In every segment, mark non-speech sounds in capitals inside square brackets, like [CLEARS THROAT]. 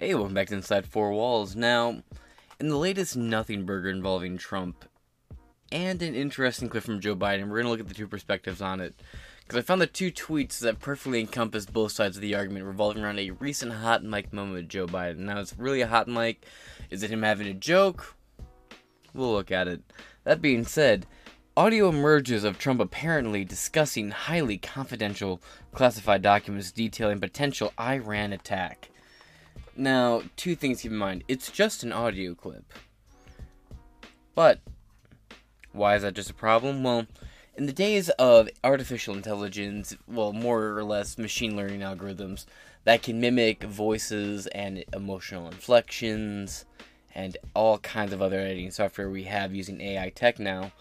Hey, welcome back to Inside Four Walls. Now, in the latest Nothing Burger involving Trump and an interesting clip from Joe Biden, we're going to look at the two perspectives on it. Because I found the two tweets that perfectly encompass both sides of the argument revolving around a recent hot mic moment with Joe Biden. Now, it's really a hot mic. Is it him having a joke? We'll look at it. That being said, audio emerges of Trump apparently discussing highly confidential classified documents detailing potential Iran attack. Now, two things to keep in mind. It's just an audio clip. But, why is that just a problem? Well, in the days of artificial intelligence, well, more or less machine learning algorithms that can mimic voices and emotional inflections and all kinds of other editing software we have using AI tech now,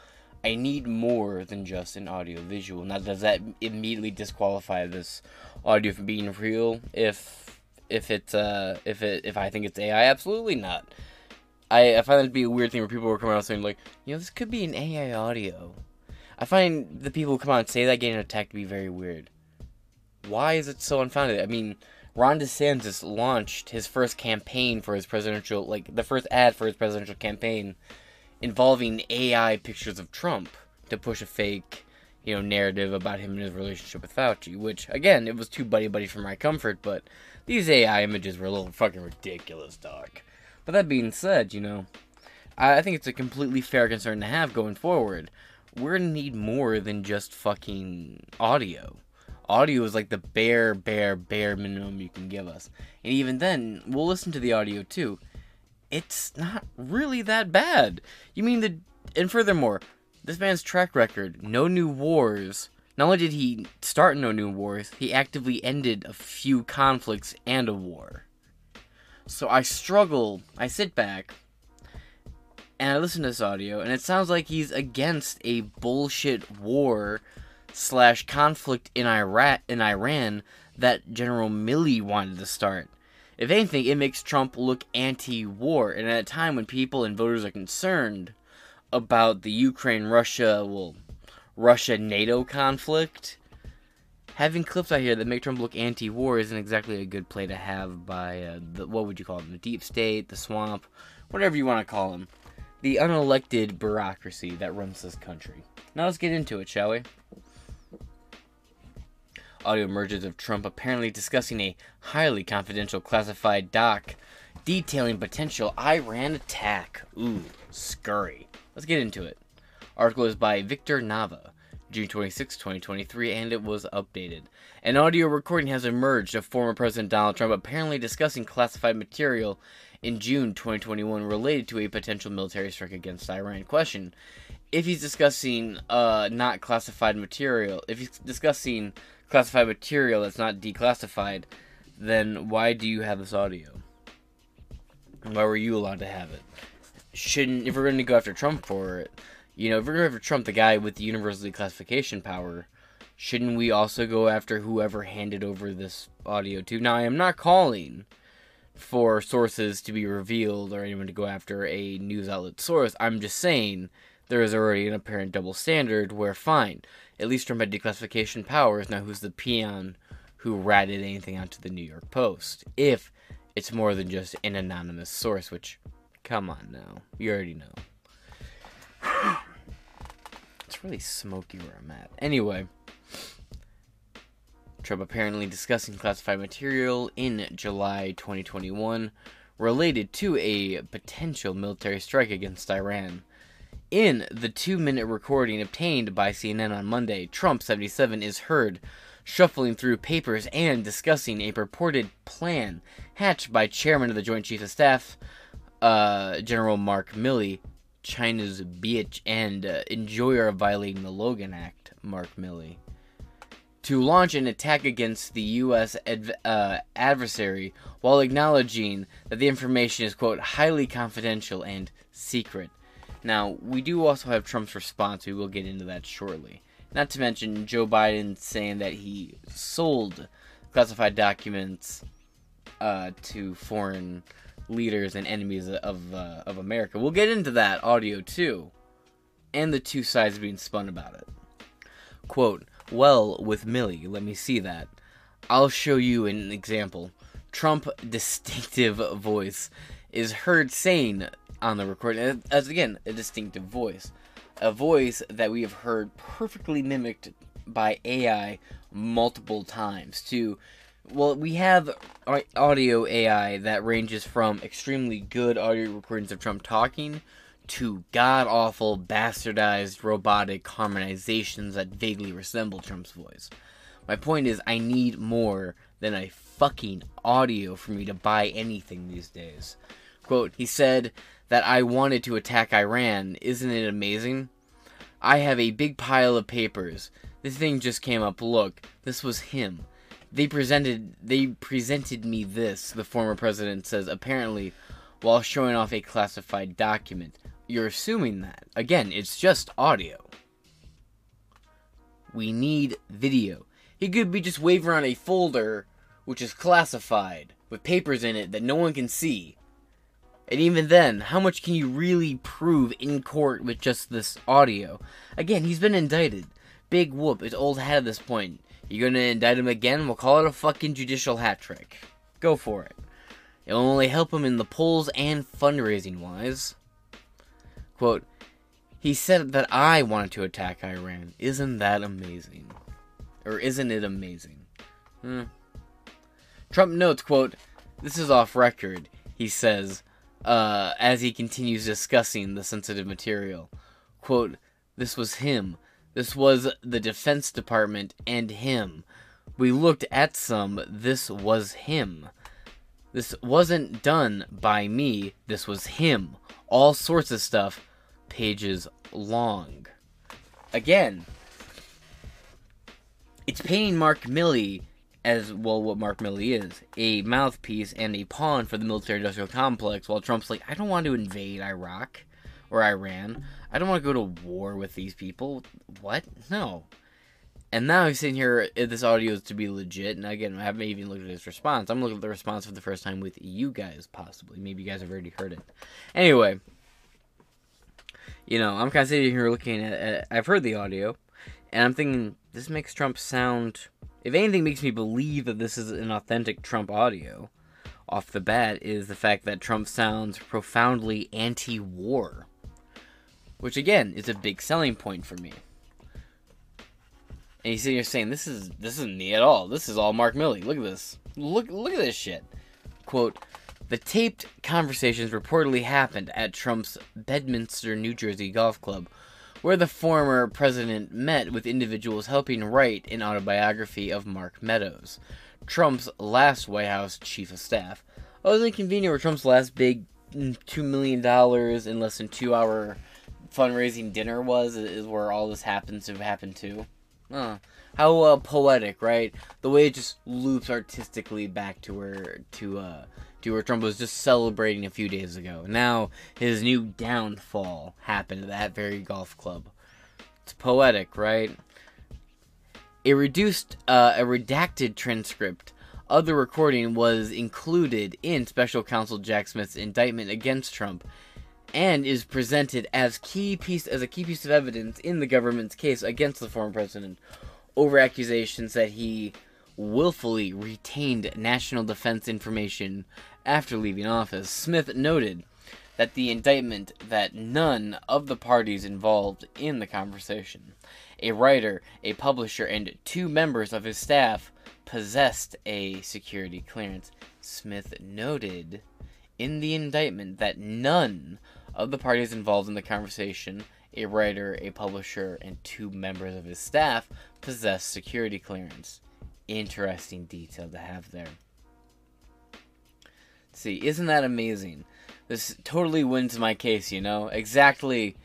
I need more than just an audio visual. Now, does that immediately disqualify this audio from being real? If if it's uh if it if I think it's AI, absolutely not. I, I find that to be a weird thing where people are coming out saying like, you know, this could be an AI audio. I find the people who come out and say that getting attacked to be very weird. Why is it so unfounded? I mean, Ron DeSantis launched his first campaign for his presidential, like the first ad for his presidential campaign, involving AI pictures of Trump to push a fake, you know, narrative about him and his relationship with Fauci. Which, again, it was too buddy buddy for my comfort, but these AI images were a little fucking ridiculous, dog. But that being said, you know, I think it's a completely fair concern to have going forward. We're gonna need more than just fucking audio. Audio is like the bare, bare, bare minimum you can give us. And even then, we'll listen to the audio too. It's not really that bad. You mean the. And furthermore, this man's track record no new wars, not only did he start no new wars, he actively ended a few conflicts and a war. So I struggle, I sit back, and I listen to this audio, and it sounds like he's against a bullshit war slash conflict in Iraq in Iran that General Milley wanted to start. If anything, it makes Trump look anti-war, and at a time when people and voters are concerned about the Ukraine Russia well Russia NATO conflict, having clips out here that make Trump look anti-war isn't exactly a good play to have by uh, the what would you call them, the deep state, the swamp, whatever you want to call them, the unelected bureaucracy that runs this country. Now let's get into it, shall we? Audio emerges of Trump apparently discussing a highly confidential classified doc detailing potential Iran attack. Ooh, scurry. Let's get into it. Article is by Victor Nava, June 26, 2023, and it was updated. An audio recording has emerged of former President Donald Trump apparently discussing classified material in June 2021 related to a potential military strike against Iran. Question If he's discussing uh, not classified material, if he's discussing classified material that's not declassified, then why do you have this audio? Why were you allowed to have it? Shouldn't, if we're going to go after Trump for it, you know, if we're going after Trump, the guy with the universal declassification power, shouldn't we also go after whoever handed over this audio to? Now, I am not calling for sources to be revealed or anyone to go after a news outlet source. I'm just saying there is already an apparent double standard where, fine, at least Trump had declassification powers. Now, who's the peon who ratted anything out to the New York Post? If it's more than just an anonymous source, which, come on now, you already know. It's really smoky where I'm at. Anyway, Trump apparently discussing classified material in July 2021 related to a potential military strike against Iran. In the two minute recording obtained by CNN on Monday, Trump 77 is heard shuffling through papers and discussing a purported plan hatched by Chairman of the Joint Chiefs of Staff, uh, General Mark Milley, China's bitch and uh, enjoyer of violating the Logan Act, Mark Milley, to launch an attack against the U.S. Adv- uh, adversary while acknowledging that the information is, quote, highly confidential and secret. Now, we do also have Trump's response. We will get into that shortly. Not to mention Joe Biden saying that he sold classified documents uh, to foreign leaders and enemies of uh, of America. We'll get into that audio too, and the two sides being spun about it. Quote: Well, with Milley, let me see that. I'll show you an example. Trump distinctive voice is heard saying on the recording, as again, a distinctive voice. A voice that we have heard perfectly mimicked by AI multiple times to well, we have audio AI that ranges from extremely good audio recordings of Trump talking to god awful, bastardized, robotic harmonizations that vaguely resemble Trump's voice. My point is, I need more than a fucking audio for me to buy anything these days. Quote, he said that I wanted to attack Iran. Isn't it amazing? I have a big pile of papers. This thing just came up. Look, this was him. They presented they presented me this, the former president says apparently while showing off a classified document. You're assuming that. Again, it's just audio. We need video. He could be just waving around a folder which is classified with papers in it that no one can see. And even then, how much can you really prove in court with just this audio? Again, he's been indicted. Big whoop, it's old hat at this point. You're gonna indict him again? We'll call it a fucking judicial hat trick. Go for it. It'll only help him in the polls and fundraising wise. Quote, he said that I wanted to attack Iran. Isn't that amazing? Or isn't it amazing? Hmm. Trump notes, quote, this is off record, he says, uh, as he continues discussing the sensitive material. Quote, this was him. This was the Defense Department and him. We looked at some. This was him. This wasn't done by me. This was him. All sorts of stuff. Pages long. Again, it's painting Mark Milley as well what Mark Milley is a mouthpiece and a pawn for the military industrial complex, while Trump's like, I don't want to invade Iraq or Iran. I don't want to go to war with these people. What? No. And now I'm sitting here, uh, this audio is to be legit. And again, I haven't even looked at his response. I'm looking at the response for the first time with you guys, possibly. Maybe you guys have already heard it. Anyway, you know, I'm kind of sitting here looking at, at I've heard the audio, and I'm thinking, this makes Trump sound, if anything makes me believe that this is an authentic Trump audio off the bat, is the fact that Trump sounds profoundly anti war which again is a big selling point for me. And he's sitting here saying, "This is this isn't me at all. This is all Mark Milley. Look at this. Look look at this shit." Quote: The taped conversations reportedly happened at Trump's Bedminster, New Jersey golf club, where the former president met with individuals helping write an autobiography of Mark Meadows, Trump's last White House chief of staff. Oh, it convenient where Trump's last big mm, $2 million in less than two hour fundraising dinner was is where all this happens to happen to. Uh, how uh, poetic, right? The way it just loops artistically back to where to uh to where Trump was just celebrating a few days ago. Now his new downfall happened at that very golf club. It's poetic, right? A reduced, uh, a redacted transcript of the recording was included in Special Counsel Jack Smith's indictment against Trump and is presented as key piece as a key piece of evidence in the government's case against the former president over accusations that he willfully retained national defense information after leaving office. Smith noted that the indictment that none of the parties involved in the conversation, a writer, a publisher, and two members of his staff possessed a security clearance. Smith noted in the indictment that none of the parties involved in the conversation, a writer, a publisher, and two members of his staff possess security clearance. Interesting detail to have there. Let's See, isn't that amazing? This totally wins my case, you know? Exactly.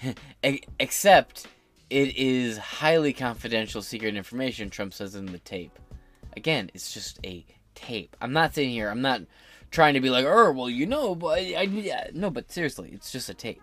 [LAUGHS] Except it is highly confidential secret information, Trump says in the tape. Again, it's just a tape. I'm not sitting here, I'm not trying to be like, oh, well, you know, but I, yeah. no, but seriously, it's just a tape.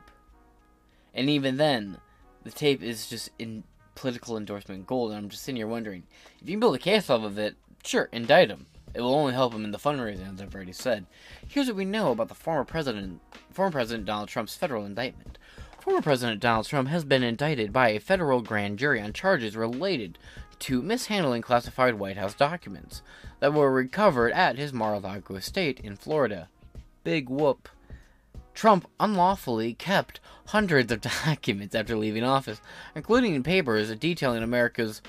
And even then, the tape is just in political endorsement gold. And I'm just sitting here wondering, if you can build a case off of it, sure, indict him. It will only help him in the fundraising, as I've already said. Here's what we know about the former president, former President Donald Trump's federal indictment. Former President Donald Trump has been indicted by a federal grand jury on charges related to mishandling classified White House documents that were recovered at his Mar-a-Lago estate in Florida. Big whoop. Trump unlawfully kept hundreds of [LAUGHS] documents after leaving office, including papers detailing America's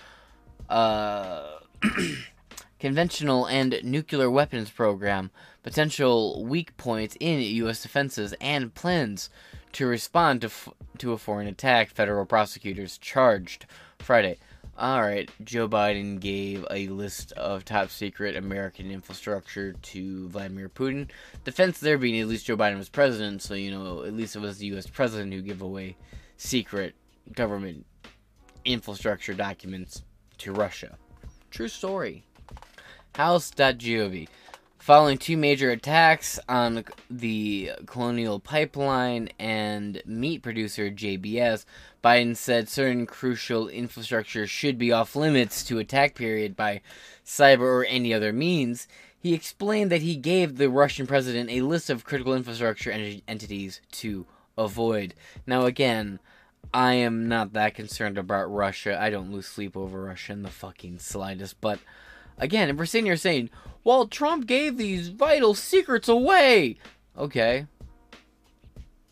uh, [CLEARS THROAT] conventional and nuclear weapons program, potential weak points in U.S. defenses, and plans to respond to, f- to a foreign attack, federal prosecutors charged Friday. Alright, Joe Biden gave a list of top secret American infrastructure to Vladimir Putin. Defense there being at least Joe Biden was president, so you know, at least it was the US president who gave away secret government infrastructure documents to Russia. True story. House.gov. Following two major attacks on the Colonial Pipeline and meat producer JBS, Biden said certain crucial infrastructure should be off limits to attack period by cyber or any other means. He explained that he gave the Russian president a list of critical infrastructure ent- entities to avoid. Now, again, I am not that concerned about Russia. I don't lose sleep over Russia in the fucking slightest. But again, and we're sitting here saying, well, Trump gave these vital secrets away. Okay.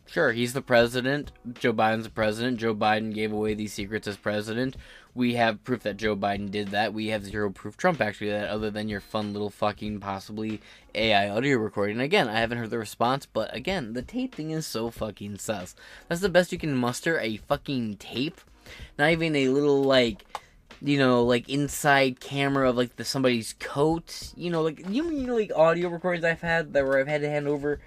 Sure, he's the president. Joe Biden's the president. Joe Biden gave away these secrets as president. We have proof that Joe Biden did that. We have zero proof Trump actually that other than your fun little fucking possibly AI audio recording. Again, I haven't heard the response, but again, the tape thing is so fucking sus. That's the best you can muster a fucking tape. Not even a little like you know, like inside camera of like the somebody's coat. You know, like you know, like audio recordings I've had that where I've had to hand over,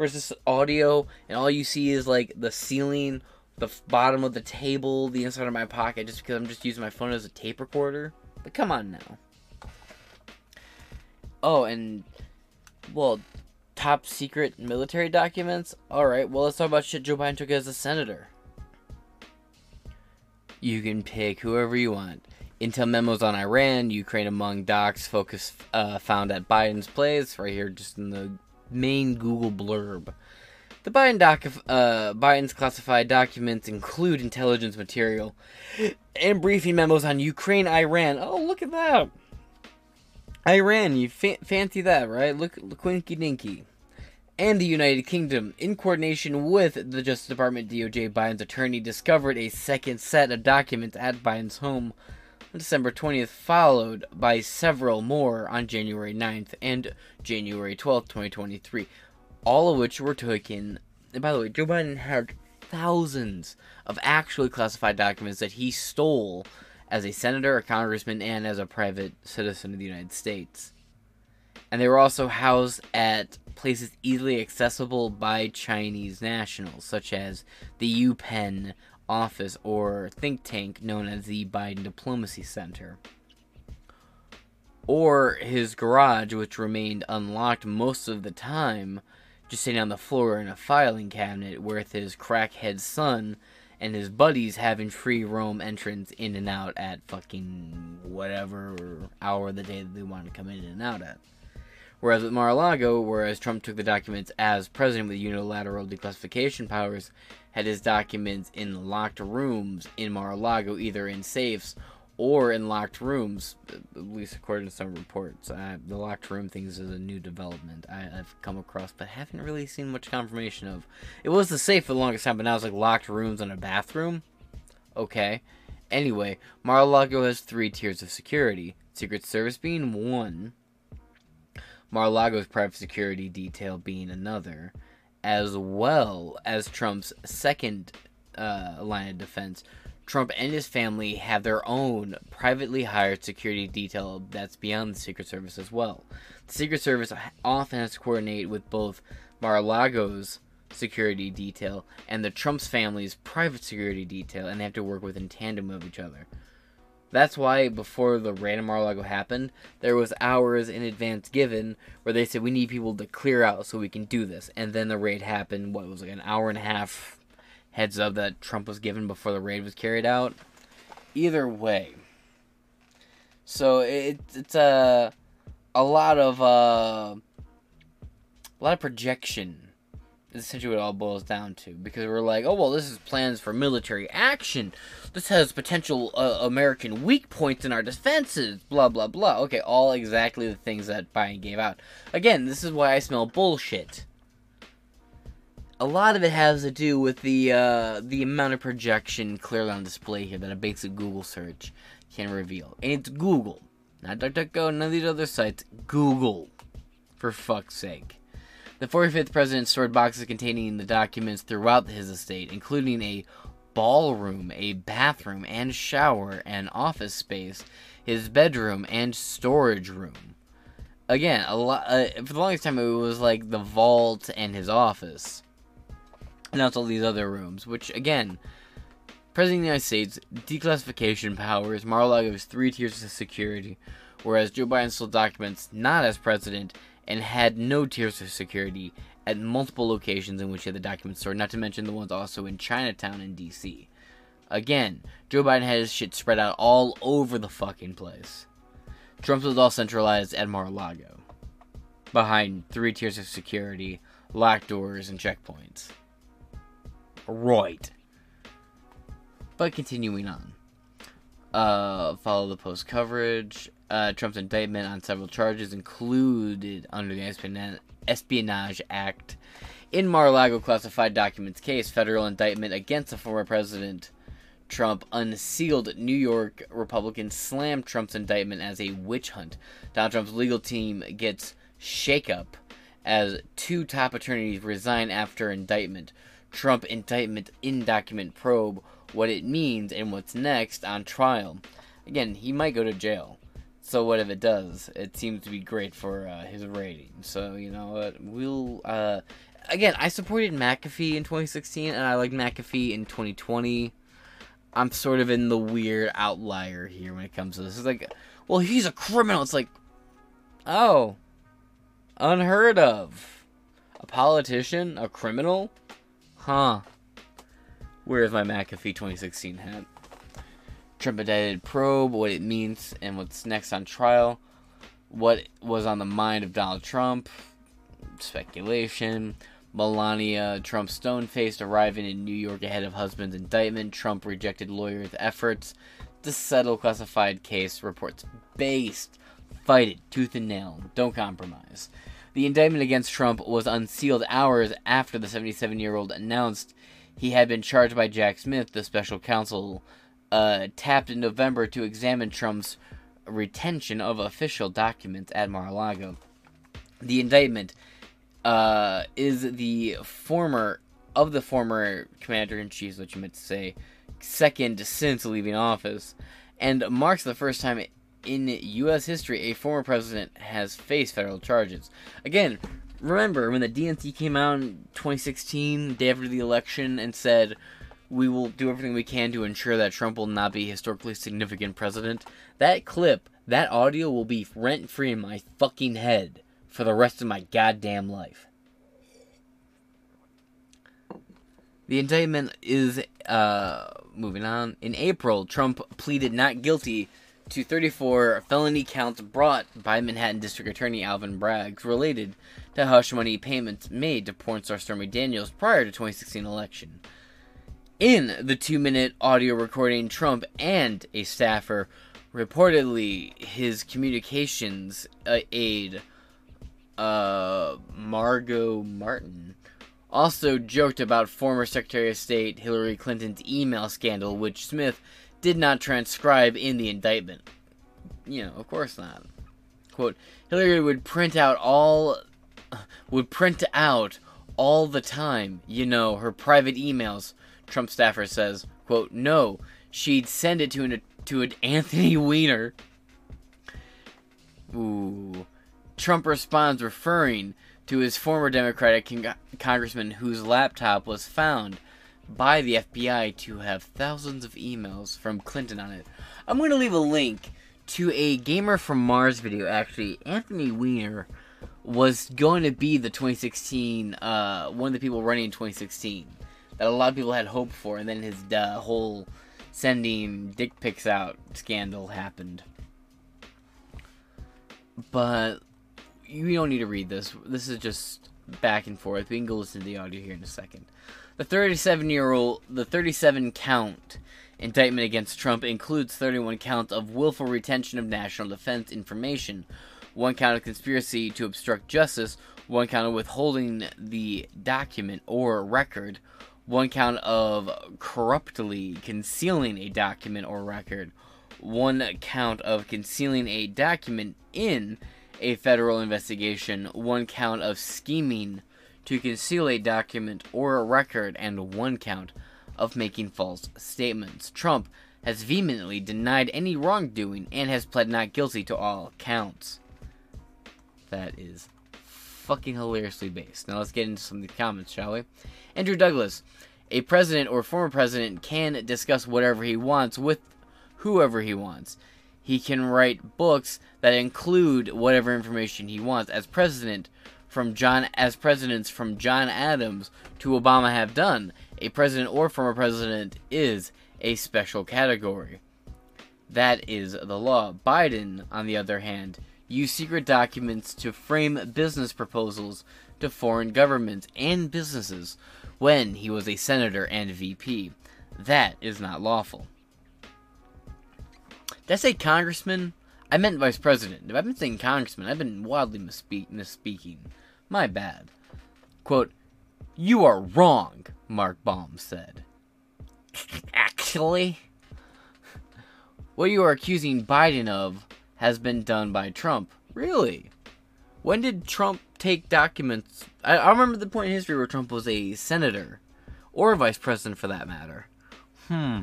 just audio and all you see is like the ceiling, the bottom of the table, the inside of my pocket, just because I'm just using my phone as a tape recorder. But come on now. Oh, and well, top secret military documents. All right, well let's talk about shit Joe Biden took as a senator. You can pick whoever you want. Intel memos on Iran, Ukraine among docs focus uh, found at Biden's place, right here, just in the main Google blurb. The Biden doc, uh, Biden's classified documents include intelligence material and briefing memos on Ukraine, Iran. Oh, look at that! Iran, you fa- fancy that, right? Look, winky dinky. And the United Kingdom, in coordination with the Justice Department, DOJ, Biden's attorney discovered a second set of documents at Biden's home December 20th, followed by several more on January 9th and January 12th, 2023, all of which were taken. And by the way, Joe Biden had thousands of actually classified documents that he stole as a senator, a congressman, and as a private citizen of the United States. And they were also housed at places easily accessible by Chinese nationals, such as the UPenn office or think tank known as the Biden Diplomacy Center. Or his garage, which remained unlocked most of the time, just sitting on the floor in a filing cabinet with his crackhead son and his buddies having free roam entrance in and out at fucking whatever hour of the day that they wanted to come in and out at. Whereas with Mar-a-Lago, whereas Trump took the documents as president with unilateral declassification powers, had his documents in locked rooms in Mar-a-Lago, either in safes or in locked rooms, at least according to some reports. The locked room things is a new development I, have come across, but haven't really seen much confirmation of. It was the safe for the longest time, but now it's like locked rooms in a bathroom. Okay. Anyway, Mar-a-Lago has three tiers of security. Secret Service being one, Mar-a-Lago's private security detail being another, as well as Trump's second uh, line of defense. Trump and his family have their own privately hired security detail that's beyond the Secret Service as well. The Secret Service often has to coordinate with both Mar-a-Lago's security detail and the Trump's family's private security detail, and they have to work with in tandem of each other. That's why before the random Mar-a-Lago happened, there was hours in advance given where they said we need people to clear out so we can do this. And then the raid happened. What was like an hour and a half heads up that Trump was given before the raid was carried out. Either way, so it, it's a a lot of uh, a lot of projection essentially what it all boils down to. Because we're like, oh well, this is plans for military action. This has potential uh, American weak points in our defenses. Blah blah blah. Okay, all exactly the things that Biden gave out. Again, this is why I smell bullshit. A lot of it has to do with the uh, the amount of projection clearly on display here that a basic Google search can reveal. And it's Google, not DuckDuckGo, none of these other sites. Google, for fuck's sake. The 45th president stored boxes containing the documents throughout his estate, including a ballroom, a bathroom and shower and office space, his bedroom and storage room. Again, a uh, for the longest time it was like the vault and his office. And that's all these other rooms, which again, President of the United States declassification powers, Mar-a-Lago has three tiers of security, whereas Joe Biden still documents not as president and had no tiers of security at multiple locations in which he had the documents stored, not to mention the ones also in Chinatown and DC. Again, Joe Biden had his shit spread out all over the fucking place. Trump's was all centralized at Mar a Lago, behind three tiers of security, locked doors, and checkpoints. Right. But continuing on. Uh, follow the post coverage uh, Trump's indictment on several charges included under the Espionage Act. In Mar-a-Lago classified documents case, federal indictment against the former president Trump unsealed New York Republicans slammed Trump's indictment as a witch hunt. Donald Trump's legal team gets shakeup as two top attorneys resign after indictment. Trump indictment in document probe what it means and what's next on trial. Again, he might go to jail. So what if it does? It seems to be great for uh, his rating. So you know what? We'll uh, again. I supported McAfee in 2016, and I like McAfee in 2020. I'm sort of in the weird outlier here when it comes to this. It's like, well, he's a criminal. It's like, oh, unheard of. A politician, a criminal, huh? Where's my McAfee 2016 hat? Trump indicted probe, what it means, and what's next on trial, what was on the mind of Donald Trump, speculation, Melania Trump stone faced arriving in New York ahead of husband's indictment, Trump rejected lawyers' efforts to settle classified case reports based. Fight it, tooth and nail, don't compromise. The indictment against Trump was unsealed hours after the 77 year old announced he had been charged by Jack Smith, the special counsel uh, tapped in November to examine Trump's retention of official documents at Mar-a-Lago. The indictment uh, is the former of the former commander in chief, which you meant to say, second since leaving office, and marks the first time in U.S. history a former president has faced federal charges. Again, remember when the DNC came out in 2016, day after the election, and said we will do everything we can to ensure that Trump will not be a historically significant president. That clip, that audio will be rent free in my fucking head for the rest of my goddamn life. The indictment is uh, moving on. In April, Trump pleaded not guilty to 34 felony counts brought by Manhattan District Attorney Alvin Bragg related to hush money payments made to porn star Stormy Daniels prior to 2016 election. In the two minute audio recording, Trump and a staffer reportedly his communications uh, aide, uh, Margot Martin, also joked about former Secretary of State Hillary Clinton's email scandal, which Smith did not transcribe in the indictment. You know, of course not. Quote, Hillary would print out all, would print out all the time, you know, her private emails Trump staffer says, quote, no, she'd send it to an, to an [LAUGHS] Anthony Weiner. Ooh. Trump responds referring to his former Democratic con- congressman whose laptop was found by the FBI to have thousands of emails from Clinton on it. I'm going to leave a link to a Gamer from Mars video. Actually, Anthony Weiner was going to be the 2016, uh, one of the people running in 2016 that a lot of people had hope for, and then his uh, whole sending dick pics out scandal happened. But you don't need to read this. This is just back and forth. We can go listen to the audio here in a second. The 37 year old, the 37 count indictment against Trump includes 31 counts of willful retention of national defense information, one count of conspiracy to obstruct justice, one count of withholding the document or record, one count of corruptly concealing a document or record, one count of concealing a document in a federal investigation, one count of scheming to conceal a document or a record, and one count of making false statements. Trump has vehemently denied any wrongdoing and has pled not guilty to all counts. That is fucking hilariously based. Now let's get into some of the comments, shall we? Andrew Douglas. A president or former president can discuss whatever he wants with whoever he wants. He can write books that include whatever information he wants. As president from John as presidents from John Adams to Obama have done, a president or former president is a special category. That is the law. Biden, on the other hand, used secret documents to frame business proposals to foreign governments and businesses when he was a senator and VP. That is not lawful. Did I say congressman? I meant vice president. If I've been saying congressman, I've been wildly misspeak- misspeaking. My bad. Quote, You are wrong, Mark Baum said. [LAUGHS] Actually, what you are accusing Biden of has been done by Trump. Really? When did Trump take documents? I, I remember the point in history where Trump was a senator, or a vice president for that matter. Hmm.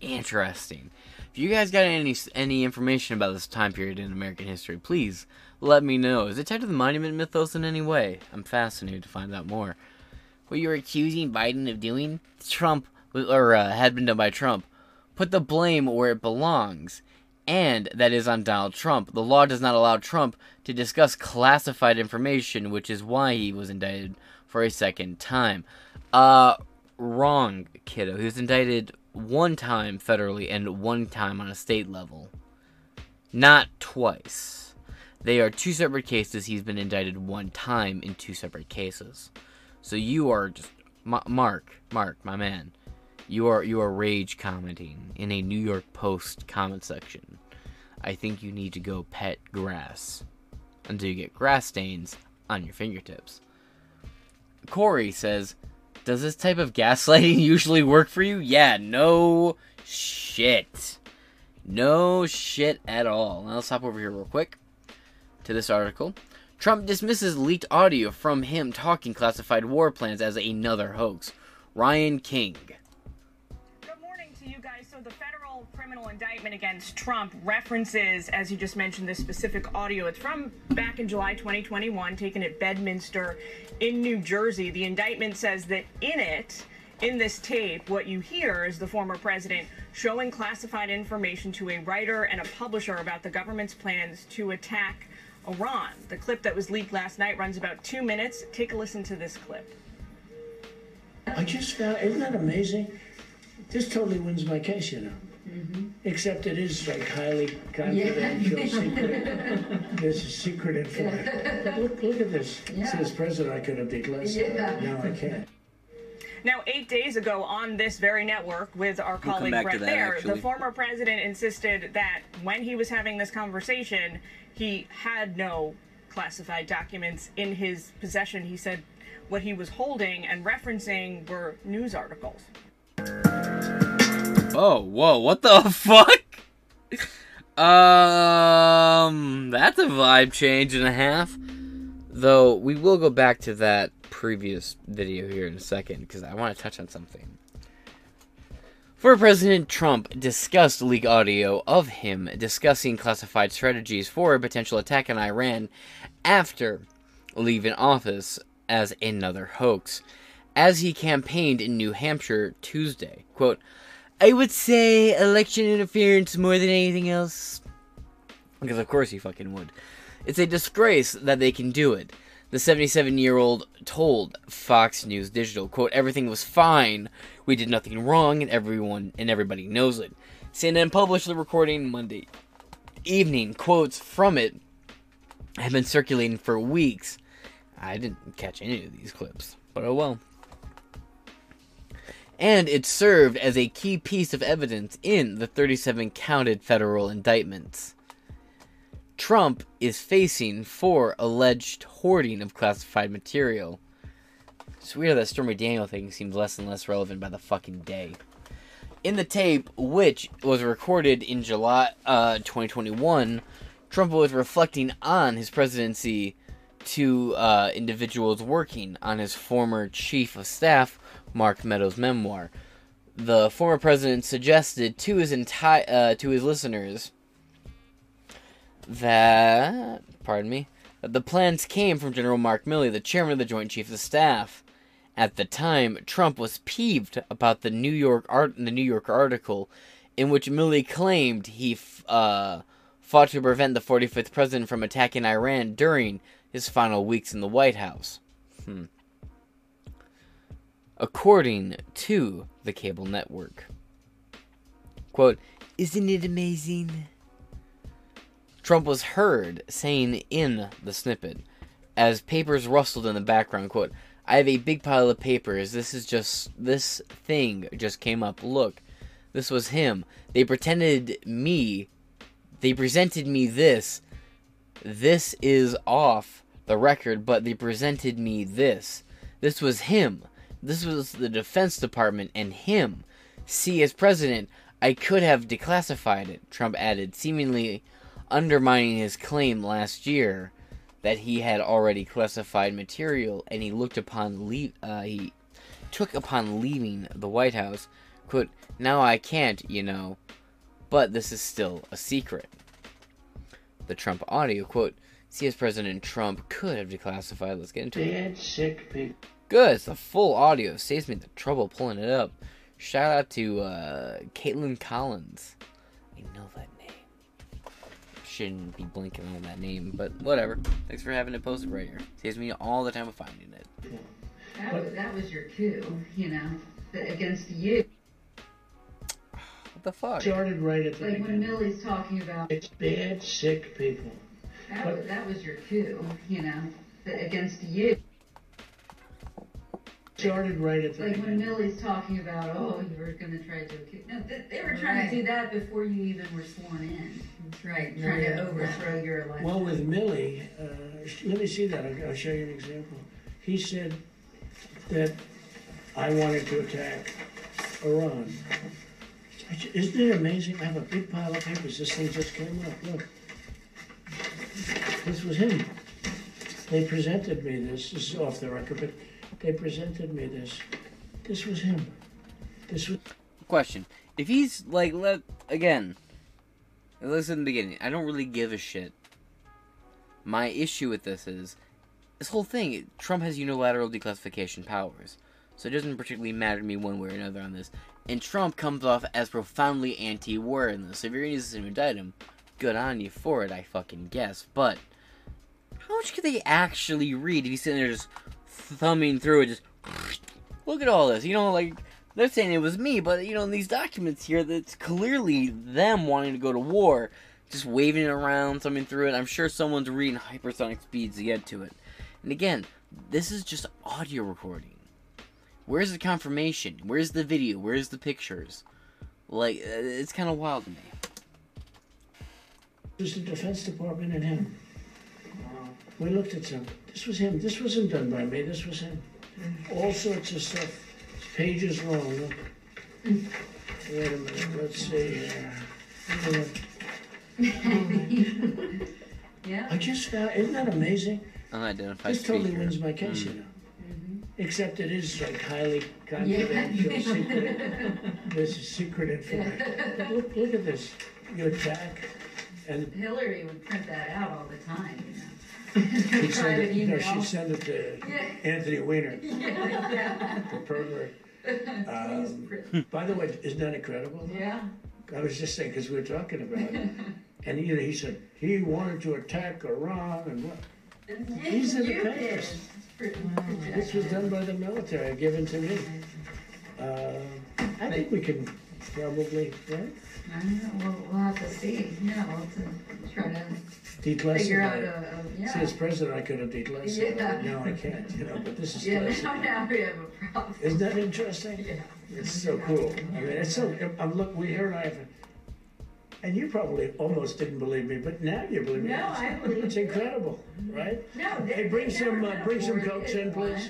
Interesting. If you guys got any any information about this time period in American history, please let me know. Is it tied to the monument mythos in any way? I'm fascinated to find out more. What you're accusing Biden of doing, Trump or uh, had been done by Trump. Put the blame where it belongs and that is on Donald Trump. The law does not allow Trump to discuss classified information, which is why he was indicted for a second time. Uh, wrong, kiddo. He was indicted one time federally and one time on a state level. Not twice. They are two separate cases. He's been indicted one time in two separate cases. So you are just Mark, Mark, my man. You are you are rage commenting in a New York Post comment section. I think you need to go pet grass until you get grass stains on your fingertips. Corey says, Does this type of gaslighting [LAUGHS] usually work for you? Yeah, no shit. No shit at all. Let's hop over here real quick to this article. Trump dismisses leaked audio from him talking classified war plans as another hoax. Ryan King so the federal criminal indictment against Trump references, as you just mentioned, this specific audio. It's from back in July 2021, taken at Bedminster in New Jersey. The indictment says that in it, in this tape, what you hear is the former president showing classified information to a writer and a publisher about the government's plans to attack Iran. The clip that was leaked last night runs about two minutes. Take a listen to this clip. I just found, isn't that amazing? This totally wins my case, you know. Mm-hmm. Except it is like highly confidential, yeah. secret. [LAUGHS] There's a secret information. Look, look at this. Yeah. It says president. I could have been less. Yeah. No, I can't. Now, eight days ago on this very network with our we'll colleague Bret Baier, the former president insisted that when he was having this conversation, he had no classified documents in his possession. He said what he was holding and referencing were news articles. Oh, whoa, what the [LAUGHS] fuck? um, that's a vibe change and a half. Though, we will go back to that previous video here in a second, because I want to touch on something. Former President Trump discussed leak audio of him discussing classified strategies for a potential attack on Iran after leaving office as another hoax, as he campaigned in New Hampshire Tuesday. Quote, I would say election interference more than anything else. Because of course he fucking would. It's a disgrace that they can do it. The 77 year old told Fox News Digital, quote, everything was fine. We did nothing wrong and everyone and everybody knows it. CNN published the recording Monday evening. Quotes from it have been circulating for weeks. I didn't catch any of these clips, but oh well. And it served as a key piece of evidence in the 37 counted federal indictments. Trump is facing for alleged hoarding of classified material. It's weird that Stormy Daniel thing seems less and less relevant by the fucking day. In the tape, which was recorded in July uh, 2021, Trump was reflecting on his presidency to uh, individuals working on his former chief of staff, Mark Meadows' memoir. The former president suggested to his entire uh, to his listeners that pardon me that the plans came from General Mark Milley, the chairman of the Joint Chiefs of Staff. At the time, Trump was peeved about the New York art the New York article in which Milley claimed he uh, fought to prevent the 45th president from attacking Iran during his final weeks in the White House. Hmm. According to the cable network. Quote, Isn't it amazing? Trump was heard saying in the snippet, as papers rustled in the background, quote, I have a big pile of papers. This is just, this thing just came up. Look, this was him. They pretended me, they presented me this. This is off the record, but they presented me this. This was him. This was the Defense Department and him. See, as president, I could have declassified it, Trump added, seemingly undermining his claim last year that he had already classified material and he looked upon le- uh, he took upon leaving the White House. Quote, now I can't, you know, but this is still a secret. The Trump audio, quote, "See as President Trump could have declassified. Let's get into it. Dead sick people. Good. It's the full audio. Saves me the trouble pulling it up. Shout out to uh, Kaitlan Collins. I know that name. Shouldn't be blinking on that name, but whatever. Thanks for having it posted right here. Saves me all the time of finding it. That was, that was your coup, you know, against you. What the fuck? Started right at the Like when. Milley's talking about, It's bad, sick people. that was, that was your coup, you know, against you. Started right at the Like when beginning. Milley's talking about, oh, you were gonna try to coup. No, they, they were trying to do that before you even were sworn in. That's right. Trying Yeah. to overthrow your election. Well, with Millie, uh, let me see that. I'll, I'll show you an example. He said that I wanted to attack Iran. Isn't it amazing? I have a big pile of papers. This thing just came up. Look. This was him. They presented me this. This is off the record, but they presented me this. This was him. This was. Question: If he's like, let again, listen the beginning. I don't really give a shit. My issue with this is this whole thing. Trump has unilateral declassification powers, so it doesn't particularly matter to me one way or another on this. And Trump comes off as profoundly anti-war in this. So if you're gonna use this to indict him, good on you for it. I fucking guess, but how much could they actually read if he's sitting there just thumbing through it? Just look at all this, you know, like they're saying it was me, but you know, in these documents here, that's clearly them wanting to go to war, just waving it around, thumbing through it. I'm sure someone's reading hypersonic speeds to get to it. And again, this is just audio recording. Where's the confirmation? Where's the video? Where's the pictures? Like, uh, it's kind of wild to me. Was the Defense Department and him. We looked at some. This was him. This wasn't done by me. This was him. Mm. All sorts of stuff. It's pages long. Look. Wait a minute. Let's see here. Yeah. [LAUGHS] I just found. Isn't that amazing? Unidentified This totally speaker. wins my case, mm. you know. Except it is like highly confidential, [LAUGHS] secret. This is secret information. Look, look at this. You attack, and Hillary would print that out all the time, you know. He sent it. You know, she sent it to Anthony Weiner, [LAUGHS] Yeah. the pervert. Um, By the way, isn't that incredible? Yeah. I was just saying, because we were talking about it. [LAUGHS] And you know, he said, he wanted to attack Iran and what? These are the papers. Pretty- This was done by the military, given to me. Uh, I think we can probably, right? I don't know, we'll, we'll have to see, yeah, we'll have to try to Declassify. figure out it. a, a, See, as yeah. president, I could have declassified Yeah. it. Now I can't, you know, but this is [LAUGHS] Yeah, now, classified. now we have a problem. Isn't that interesting? Yeah. It's so cool. I mean, it's so, I'm look, we here and I have, and you probably almost didn't believe me, but now you believe me. No, I believe It's you. incredible, right? No, they, Hey, bring they some, uh, bring some afford cokes it, in, please.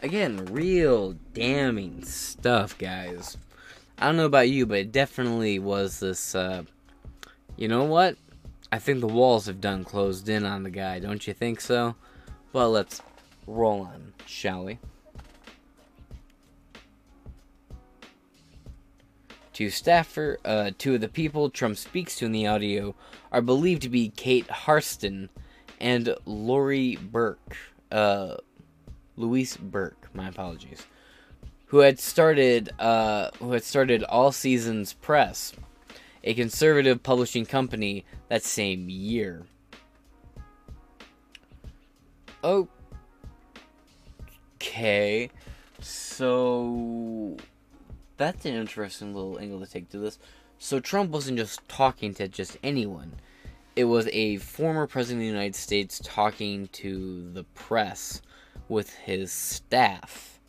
Again, real damning stuff, guys. I don't know about you, but it definitely was this, uh, you know what? I think the walls have done closed in on the guy, don't you think so? Well, let's roll on, shall we? Two staffer, uh, two of the people Trump speaks to in the audio are believed to be Kate Hartson and Lori Burke. Uh, Louise Burke, my apologies, who had started uh, who had started All Seasons Press, a conservative publishing company that same year. Okay, so that's an interesting little angle to take to this. So Trump wasn't just talking to just anyone. It was a former president of the United States talking to the press with his staff.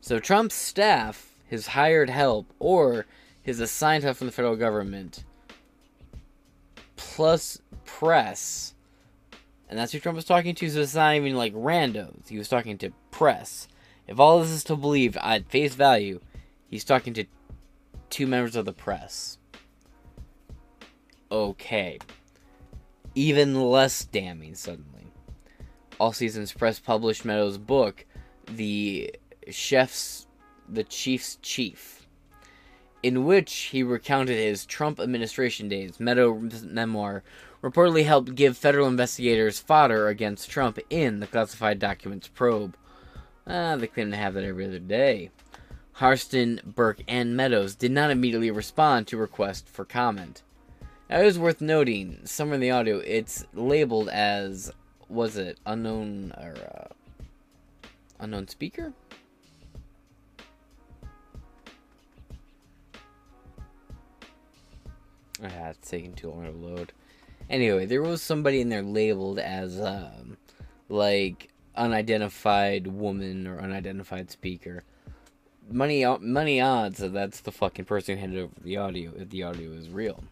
So Trump's staff, his hired help, or his assigned help from the federal government, plus press, and that's who Trump was talking to, so it's not even like randos. He was talking to press. If all this is to believe at face value, he's talking to two members of the press. Okay. Even less damning suddenly. All Seasons Press published Meadows' book, The Chef's the Chief's Chief, in which he recounted his Trump administration days. Meadows' memoir reportedly helped give federal investigators fodder against Trump in the classified documents probe. Ah, they claim to have that every other day. Hartson, Burke, and Meadows did not immediately respond to request for comment. Now, it is worth noting, somewhere in the audio, it's labeled as, was it unknown or uh, unknown speaker? Ah, it's taking too long to load. Anyway, there was somebody in there labeled as um, like unidentified woman or unidentified speaker. Money, money odds that that's the fucking person who handed over the audio if the audio is real.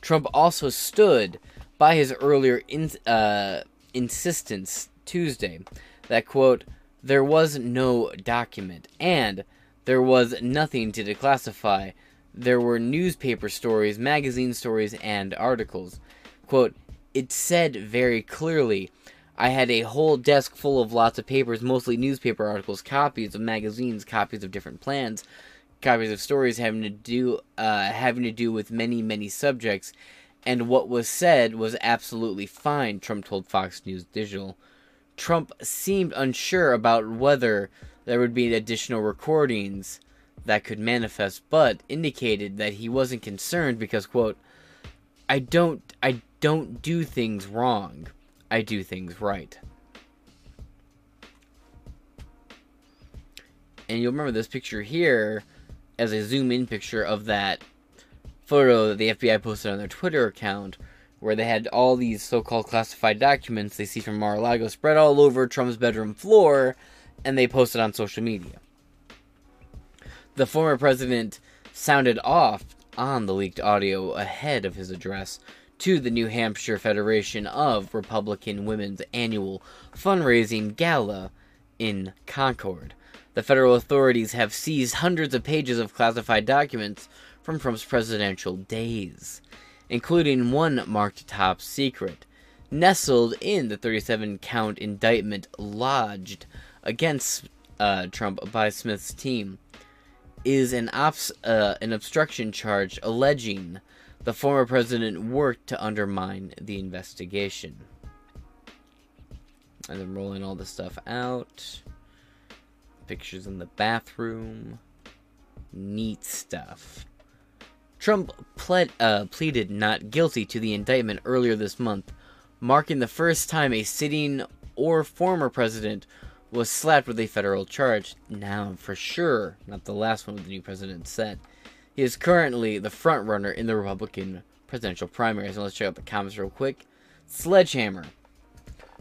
Trump also stood by his earlier in, uh, insistence Tuesday that quote there was no document and there was nothing to declassify. There were newspaper stories, magazine stories, and articles. Quote, it said very clearly I had a whole desk full of lots of papers, mostly newspaper articles, copies of magazines, copies of different plans, copies of stories having to do uh, having to do with many many subjects, and what was said was absolutely fine. Trump told Fox News Digital. Trump seemed unsure about whether there would be additional recordings that could manifest, but indicated that he wasn't concerned because quote, I don't I don't do things wrong. I do things right. And you'll remember this picture here as a zoom in picture of that photo that the FBI posted on their Twitter account where they had all these so called classified documents they see from Mar a Lago spread all over Trump's bedroom floor and they posted on social media. The former president sounded off on the leaked audio ahead of his address to the New Hampshire Federation of Republican Women's annual fundraising gala in Concord. The federal authorities have seized hundreds of pages of classified documents from Trump's presidential days, including one marked top secret. Nestled in the 37 count indictment lodged against uh, Trump by Smith's team is an, obs- uh, an obstruction charge alleging the former president worked to undermine the investigation. And then rolling all the stuff out. Pictures in the bathroom. Neat stuff. Trump pled, uh, pleaded not guilty to the indictment earlier this month, marking the first time a sitting or former president was slapped with a federal charge. Now, for sure, not the last one the new president said. He is currently the front runner in the Republican presidential primaries. And let's check out the comments real quick. Sledgehammer.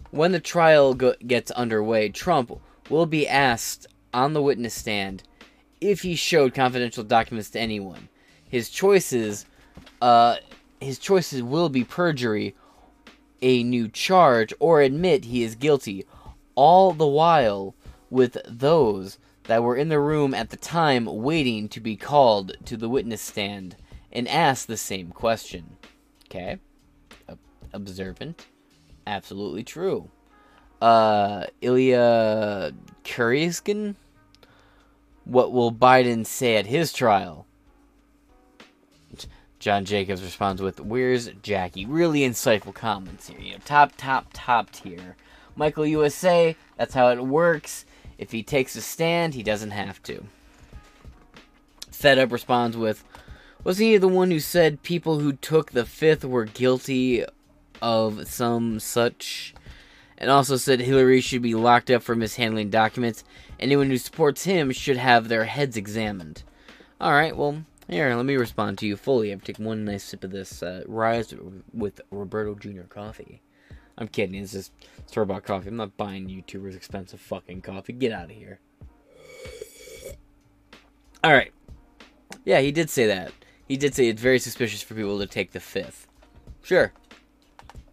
When the trial go- gets underway, Trump will be asked on the witness stand if he showed confidential documents to anyone. His choices, uh, his choices will be perjury, a new charge, or admit he is guilty. All the while, with those that were in the room at the time waiting to be called to the witness stand and asked the same question. Okay, observant, absolutely true. Uh, Ilya Kuryskin what will Biden say at his trial? John Jacobs responds with, Where's Jackie? Really insightful comments here. You know, top, top, top tier. Michael USA, that's how it works. If he takes a stand, he doesn't have to. Fed Up responds with, Was he the one who said people who took the fifth were guilty of some such? And also said Hillary should be locked up for mishandling documents Anyone who supports him should have their heads examined. Alright, well, here, let me respond to you fully. I've taken one nice sip of this uh, Rise with Roberto Jr. coffee. I'm kidding, it's just store bought coffee. I'm not buying YouTubers expensive fucking coffee. Get out of here. Alright. Yeah, he did say that. He did say it's very suspicious for people to take the fifth. Sure.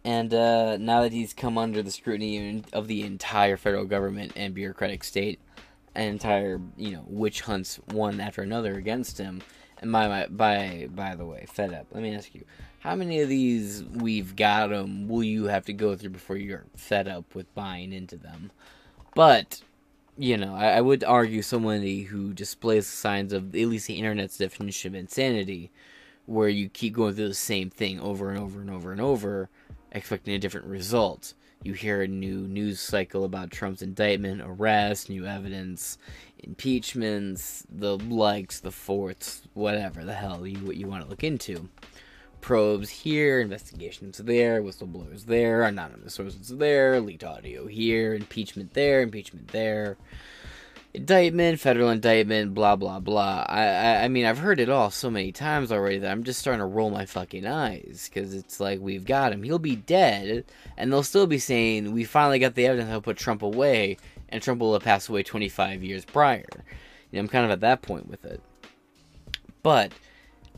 And uh, now that he's come under the scrutiny of the entire federal government and bureaucratic state, an entire you know witch hunts one after another against him. And by by by the way, fed up. Let me ask you, how many of these we've got them will you have to go through before you're fed up with buying into them? But you know, I, I would argue somebody who displays signs of at least the internet's definition of insanity, where you keep going through the same thing over and over and over and over, expecting a different result you hear a new news cycle about Trump's indictment, arrest, new evidence, impeachments, the likes, the forts, whatever the hell you you want to look into. Probes here, investigations there, whistleblowers there, anonymous sources there, leaked audio here, impeachment there, impeachment there indictment, federal indictment, blah blah blah. I, I, I mean I've heard it all so many times already that I'm just starting to roll my fucking eyes because it's like we've got him. He'll be dead, and they'll still be saying we finally got the evidence to put Trump away, and Trump will have passed away 25 years prior. You know, I'm kind of at that point with it. But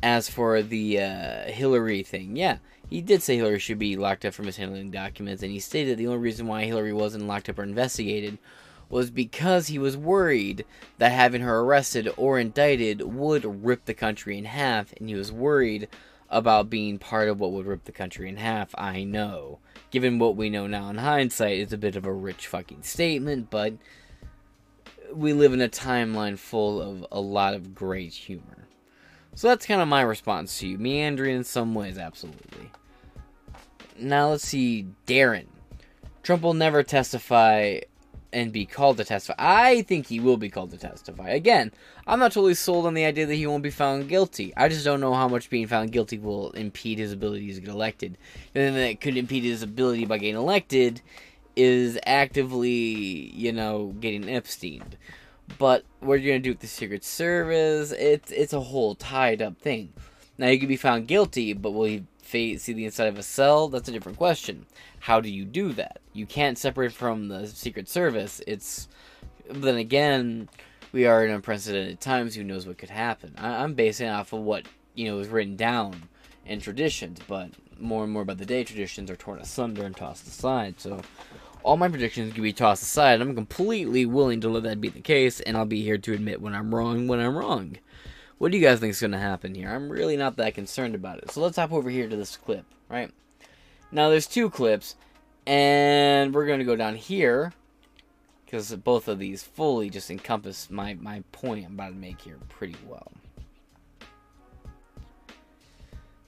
as for the uh, Hillary thing, yeah, he did say Hillary should be locked up for mishandling documents, and he stated the only reason why Hillary wasn't locked up or investigated was because he was worried that having her arrested or indicted would rip the country in half, and he was worried about being part of what would rip the country in half. I know. Given what we know now in hindsight, it's a bit of a rich fucking statement, but we live in a timeline full of a lot of great humor. So that's kind of my response to you. Meandering in some ways, absolutely. Now let's see, Darren. Trump will never testify and be called to testify. I think he will be called to testify. Again, I'm not totally sold on the idea that he won't be found guilty. I just don't know how much being found guilty will impede his ability to get elected. And then that could impede his ability by getting elected is actively, you know, getting Epstein. But what are you gonna do with the Secret Service? It's it's a whole tied up thing. Now you could be found guilty, but will he see the inside of a cell? That's a different question. How do you do that? You can't separate from the Secret Service. It's then again, we are in unprecedented times. Who knows what could happen? I, am basing off of what you know is written down in traditions, but more and more by the day, traditions are torn asunder and tossed aside. So all my predictions can be tossed aside. I'm completely willing to let that be the case, and I'll be here to admit when I'm wrong when I'm wrong. What do you guys think is going to happen here? I'm really not that concerned about it. So let's hop over here to this clip, right? Now there's two clips, and we're going to go down here because both of these fully just encompass my, my point I'm about to make here pretty well.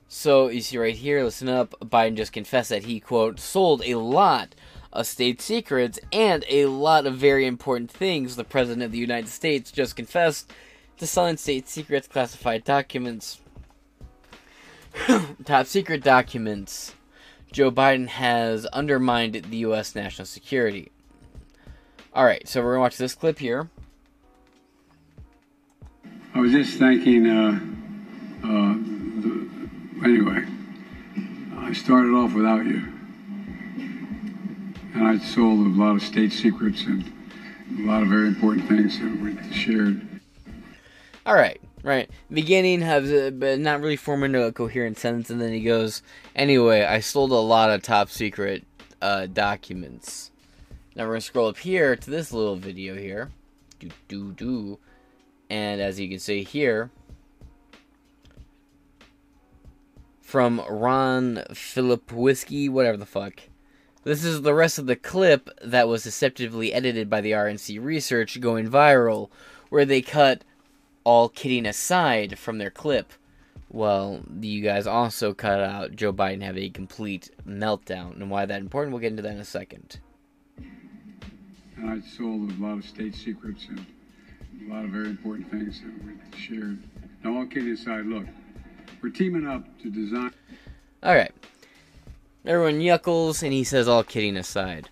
So you see right here, listen up, Biden just confessed that he, quote, sold a lot of state secrets and a lot of very important things. The President of the United States just confessed to selling state secrets, classified documents, [COUGHS] top secret documents. Joe Biden has undermined the U.S. national security. All right, so we're gonna watch this clip here. I was just thinking, uh, uh, the, anyway, I started off without you. And I sold a lot of state secrets and a lot of very important things that were shared. All right, right. Beginning has uh, but not really forming a coherent sentence, and then he goes, "Anyway, I sold a lot of top secret uh, documents." Now we're gonna scroll up here to this little video here, do do do, and as you can see here, from Ron Philip Whiskey, whatever the fuck. This is the rest of the clip that was deceptively edited by the RNC research going viral, where they cut all kidding aside from their clip. Well, you guys also cut out Joe Biden having a complete meltdown, and why that important, we'll get into that in a second. And I sold a lot of state secrets and a lot of very important things that were shared. Now, all kidding aside, look, we're teaming up to design. Alright. Everyone yuckles, and he says, all kidding aside.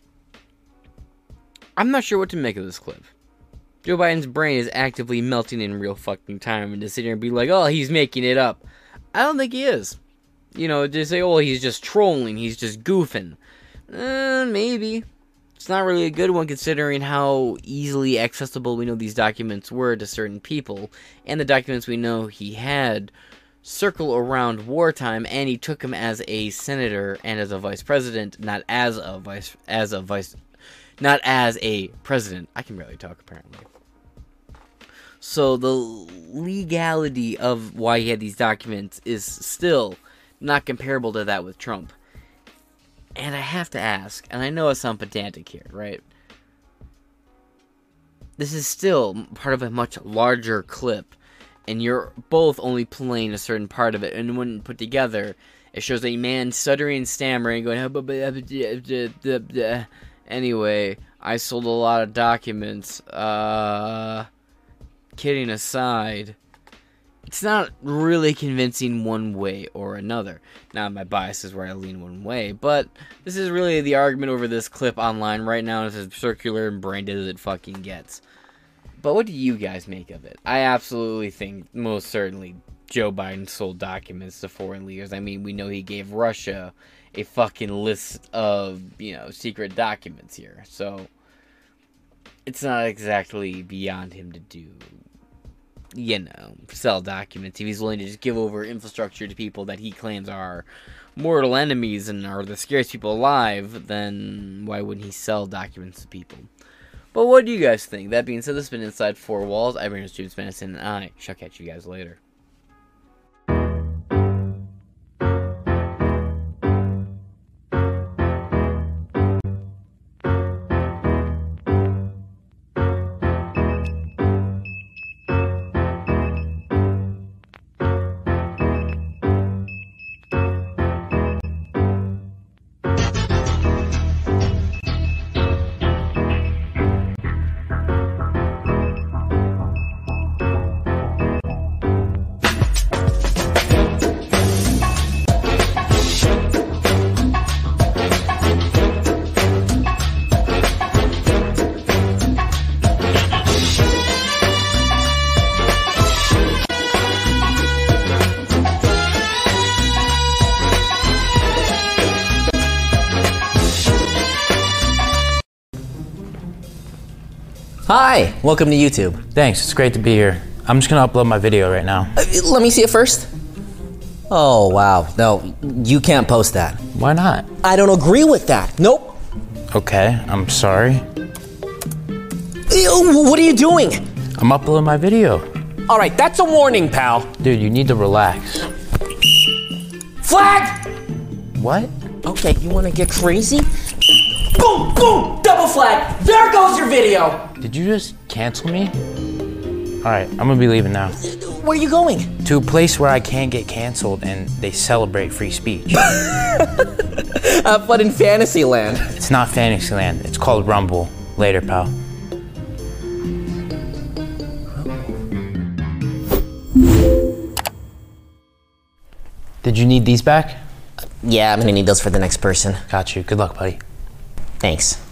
I'm not sure what to make of this clip. Joe Biden's brain is actively melting in real fucking time, and to sit here and be like, oh, he's making it up. I don't think he is. You know, to say, oh, he's just trolling, he's just goofing. Uh, maybe. It's not really a good one considering how easily accessible we know these documents were to certain people, and the documents we know he had circle around wartime, and he took him as a senator and as a vice president, not as a vice as a vice, not as a president. I can barely talk apparently. So the legality of why he had these documents is still not comparable to that with Trump. And I have to ask, and I know I sound pedantic here, right? This is still part of a much larger clip and you're both only playing a certain part of it. And when put together, it shows a man stuttering, and stammering, going. Anyway, I sold a lot of documents. Uh, kidding aside, it's not really convincing one way or another. Now, my bias is where I lean one way, but this is really the argument over this clip online right now. It's as circular and brain dead as it fucking gets. But what do you guys make of it? I absolutely think, most certainly, Joe Biden sold documents to foreign leaders. I mean, we know he gave Russia a fucking list of, you know, secret documents here. So, it's not exactly beyond him to do, you know, sell documents. If he's willing to just give over infrastructure to people that he claims are mortal enemies and are the scariest people alive, then why wouldn't he sell documents to people? But what do you guys think? That being said, this has been Inside Four Walls. I'm your James Madison, and I shall catch you guys later. Hi, welcome to YouTube. Thanks, it's great to be here. I'm just gonna upload my video right now. Uh, let me see it first. Oh, wow. No, you can't post that. Why not? I don't agree with that. Nope. Okay, I'm sorry. Ew, What are you doing? I'm uploading my video. All right, that's a warning, pal. Dude, you need to relax. Flag! What? Okay, you wanna get crazy? Boom, boom, double flag. There goes your video. Did you just cancel me? Alright, I'm gonna be leaving now. Where are you going? To a place where I can't get canceled and they celebrate free speech. [LAUGHS] Have fun in Fantasyland. it's not Fantasyland, it's called Rumble. Later, pal. Did you need these back? Yeah, I'm gonna need those for the next person. Got you. Good luck, buddy. Thanks.